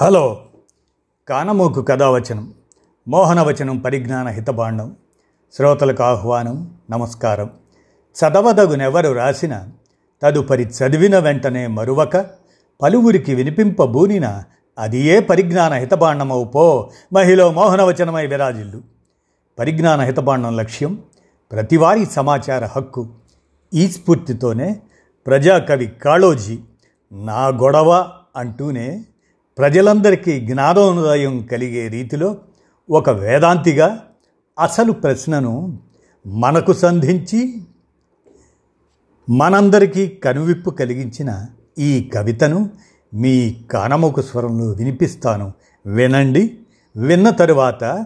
Hello. కానమోకు కథావచనం మోహనవచనం పరిజ్ఞాన హితబాండం శ్రోతలకు ఆహ్వానం నమస్కారం. చదవదగునెవరు రాసిన తదుపరి చదివిన వెంటనే మరువక పలువురికి వినిపింపబూనిన అది ఏ పరిజ్ఞాన హితబాండమవు పో మహిళ మోహనవచనమై విరాజిల్లు. పరిజ్ఞాన హితబాండం లక్ష్యం ప్రతివారీ సమాచార హక్కు ఈ స్ఫూర్తితోనే ప్రజాకవి కాళోజీ నా గొడవ అంటూనే ప్రజలందరికీ జ్ఞానోదయం కలిగే రీతిలో ఒక వేదాంతిగా అసలు ప్రశ్నను మనకు సంధించి మనందరికీ కనువిప్పు కలిగించిన ఈ కవితను మీ కానముకు స్వరంలో వినిపిస్తాను. వినండి. విన్న తరువాత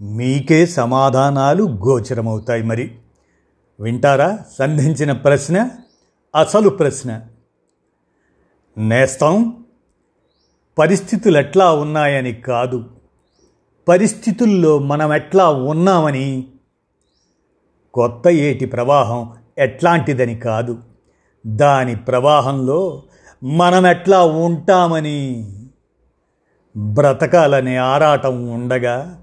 మీకే సమాధానాలు గోచరమవుతాయి మరి. వింటారా? సంధించిన ప్రశ్న అసలు ప్రశ్న. నేస్తం. పరిస్థితులు ఎట్లా ఉన్నాయని కాదు. పరిస్థితుల్లో మనం ఎట్లా ఉన్నామని కొత్త ఏటి ప్రవాహం ఎట్లాంటిదని కాదు. దాని ప్రవాహంలో మనం ఎట్లా ఉంటామని బ్రతకాలనే ఆరాటం ఉండగా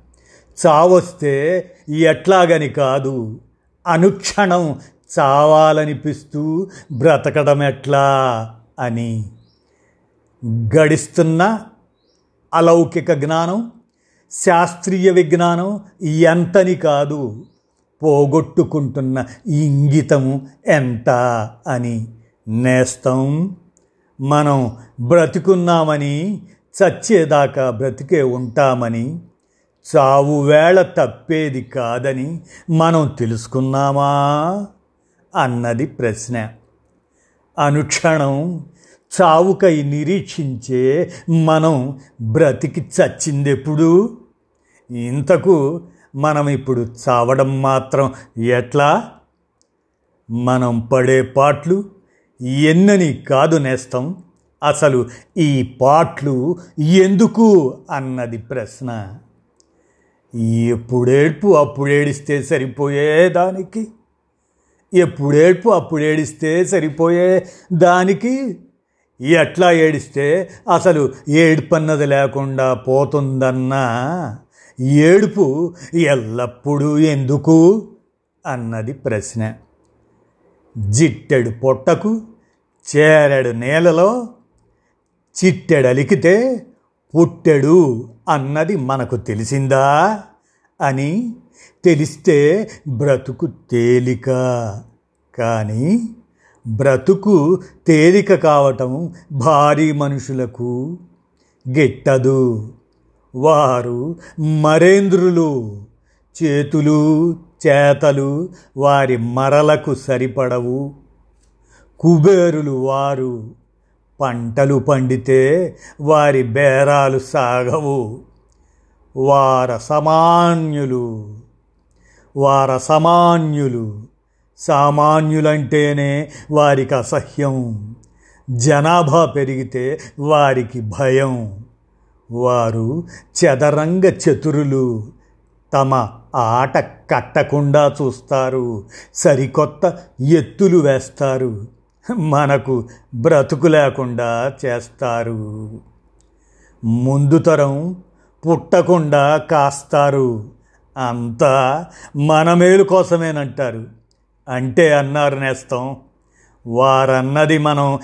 చావొస్తే ఎట్లాగని కాదు. అనుక్షణం చావాలనిపిస్తూ బ్రతకడం ఎట్లా అని. గడిస్తున్న అలౌకిక జ్ఞానం శాస్త్రీయ విజ్ఞానం ఎంతని కాదు పోగొట్టుకుంటున్న ఇంగితము ఎంత అని నేస్తం. మనం బ్రతికున్నామని చచ్చేదాకా బ్రతికే ఉంటామని చావు వేళ తప్పేది కాదని మనం తెలుసుకున్నామా? అన్నది ప్రశ్న. అనుక్షణం చావుకై నిరీక్షించే మనం బ్రతికి చచ్చిందెప్పుడు? ఇంతకు మనం ఇప్పుడు చావడం మాత్రం ఎట్లా? మనం పడే పాట్లు ఎన్నని కాదు నేస్తాం. అసలు ఈ పాట్లు ఎందుకు? అన్నది ప్రశ్న. ఎప్పుడేడ్పు అప్పుడేడిస్తే సరిపోయే దానికి? ఎప్పుడేడ్పు అప్పుడేడిస్తే సరిపోయే దానికి? ఎట్లా ఏడిస్తే అసలు ఏడుపన్నది లేకుండా పోతుందన్నా? ఏడుపు ఎల్లప్పుడూ ఎందుకు? అన్నది ప్రశ్న. జిట్టెడు పొట్టకు చేరడు నేలలో చిట్టెడలికితే పుట్టెడు అన్నది మనకు తెలిసిందా? అని తెలిస్తే బ్రతుకు తేలిక. కానీ బ్రతుకు తేలిక కావటం భారీ మనుషులకు గిట్టదు. వారు మరేంద్రులు? చేతులు చేతలు వారి మరలకు సరిపడవు. కుబేరులు వారు పంటలు పండితే వారి బేరాలు సాగవు. వార సమాన్యులు వార సమాన్యులు సామాన్యులంటేనే వారికి అసహ్యం. జనాభా పెరిగితే వారికి భయం. వారు చదరంగ చతురులు. తమ ఆట కట్టకుండా చూస్తారు. సరికొత్త ఎత్తులు వేస్తారు. మనకు బ్రతుకు లేకుండా చేస్తారు. ముందు తరం పుట్టకుండా కాస్తారు. అంతా మన మేలు కోసమేనంటారు. అంటే అన్నారు నేస్తాం. వారన్నది మనం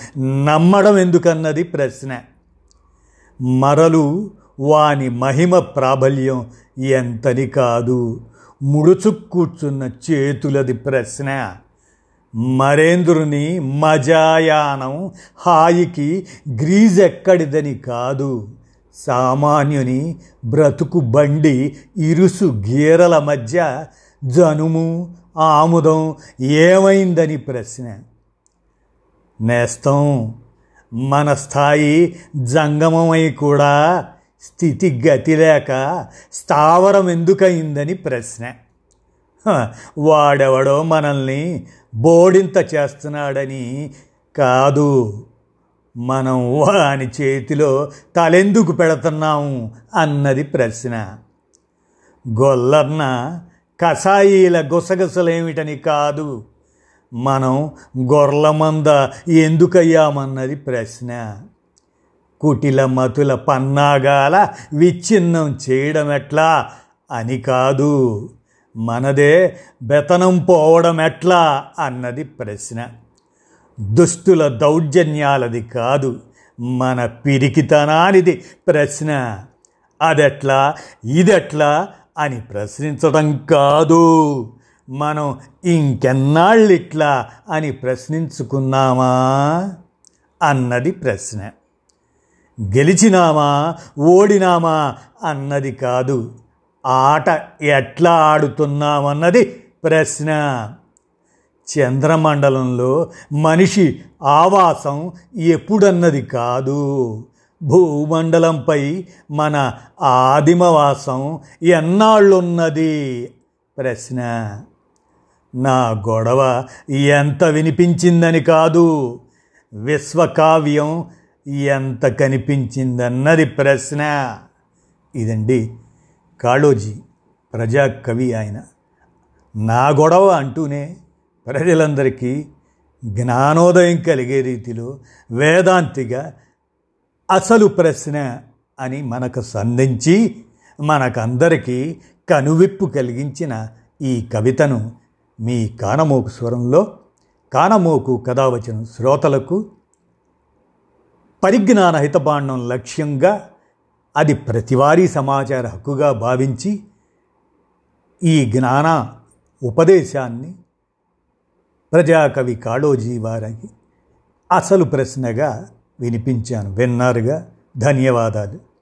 నమ్మడం ఎందుకన్నది ప్రశ్న. మరలు వాని మహిమ ప్రాబల్యం ఎంతని కాదు. ముడుచు కూర్చున్న చేతులది ప్రశ్న. మరేంద్రుని మజాయానం హాయికి గ్రీజ్ ఎక్కడిదని కాదు. సామాన్యుని బ్రతుకు బండి ఇరుసు గీరల మధ్య జనుము ఆముదం ఏమైందని ప్రశ్న. నేస్తం. మన స్థాయి జంగమమై కూడా స్థితి గతి లేక స్థావరం ఎందుకయిందని ప్రశ్న. వాడెవడో మనల్ని బోడింత చేస్తున్నాడని కాదు. మనం వాని చేతిలో తలెందుకు పెడుతున్నాము అన్నది ప్రశ్న. గొల్లన్న కషాయిల గుసగుసలేమిటని కాదు. మనం గొర్రెల మంద ఎందుకయ్యామన్నది ప్రశ్న. కుటిల మతుల పన్నాగాల విచ్ఛిన్నం చేయడం ఎట్లా అని కాదు. మనదే బెతనం పోవడం ఎట్లా అన్నది ప్రశ్న. దుస్తుల దౌర్జన్యాలది కాదు. మన పిరికితనానిది ప్రశ్న. అదెట్లా? ఇదెట్లా? అని ప్రశ్నించడం కాదు. మనం ఇంకెన్నాళ్ళు ఇట్లా అని ప్రశ్నించుకున్నామా? అన్నది ప్రశ్న. గెలిచినామా? ఓడినామా? అన్నది కాదు. ఆట ఎట్లా ఆడుతున్నామన్నది ప్రశ్న. చంద్రమండలంలో మనిషి ఆవాసం ఎప్పుడన్నది కాదు. భూమండలంపై మన ఆదిమవాసం ఎన్నాళ్ళున్నది? ప్రశ్న. నా గొడవ ఎంత వినిపించిందని కాదు. విశ్వకావ్యం ఎంత కనిపించిందన్నది ప్రశ్న. ఇదండి కాళోజీ ప్రజాకవి ఆయన. నా గొడవ అంటూనే ప్రజలందరికీ జ్ఞానోదయం కలిగే రీతిలో వేదాంతిగా అసలు ప్రశ్న అని మనకు సంధించి మనకందరికీ కనువిప్పు కలిగించిన ఈ కవితను మీ కానమోకు స్వరంలో కానమోకు కథావచనం శ్రోతలకు పరిజ్ఞాన హితబాండం లక్ష్యంగా అది ప్రతివారీ సమాచార హక్కుగా భావించి ఈ జ్ఞాన ఉపదేశాన్ని ప్రజాకవి కాళోజీ వారికి అసలు ప్రశ్నగా వినిపించాను. విన్నారుగా ధన్యవాదాలు.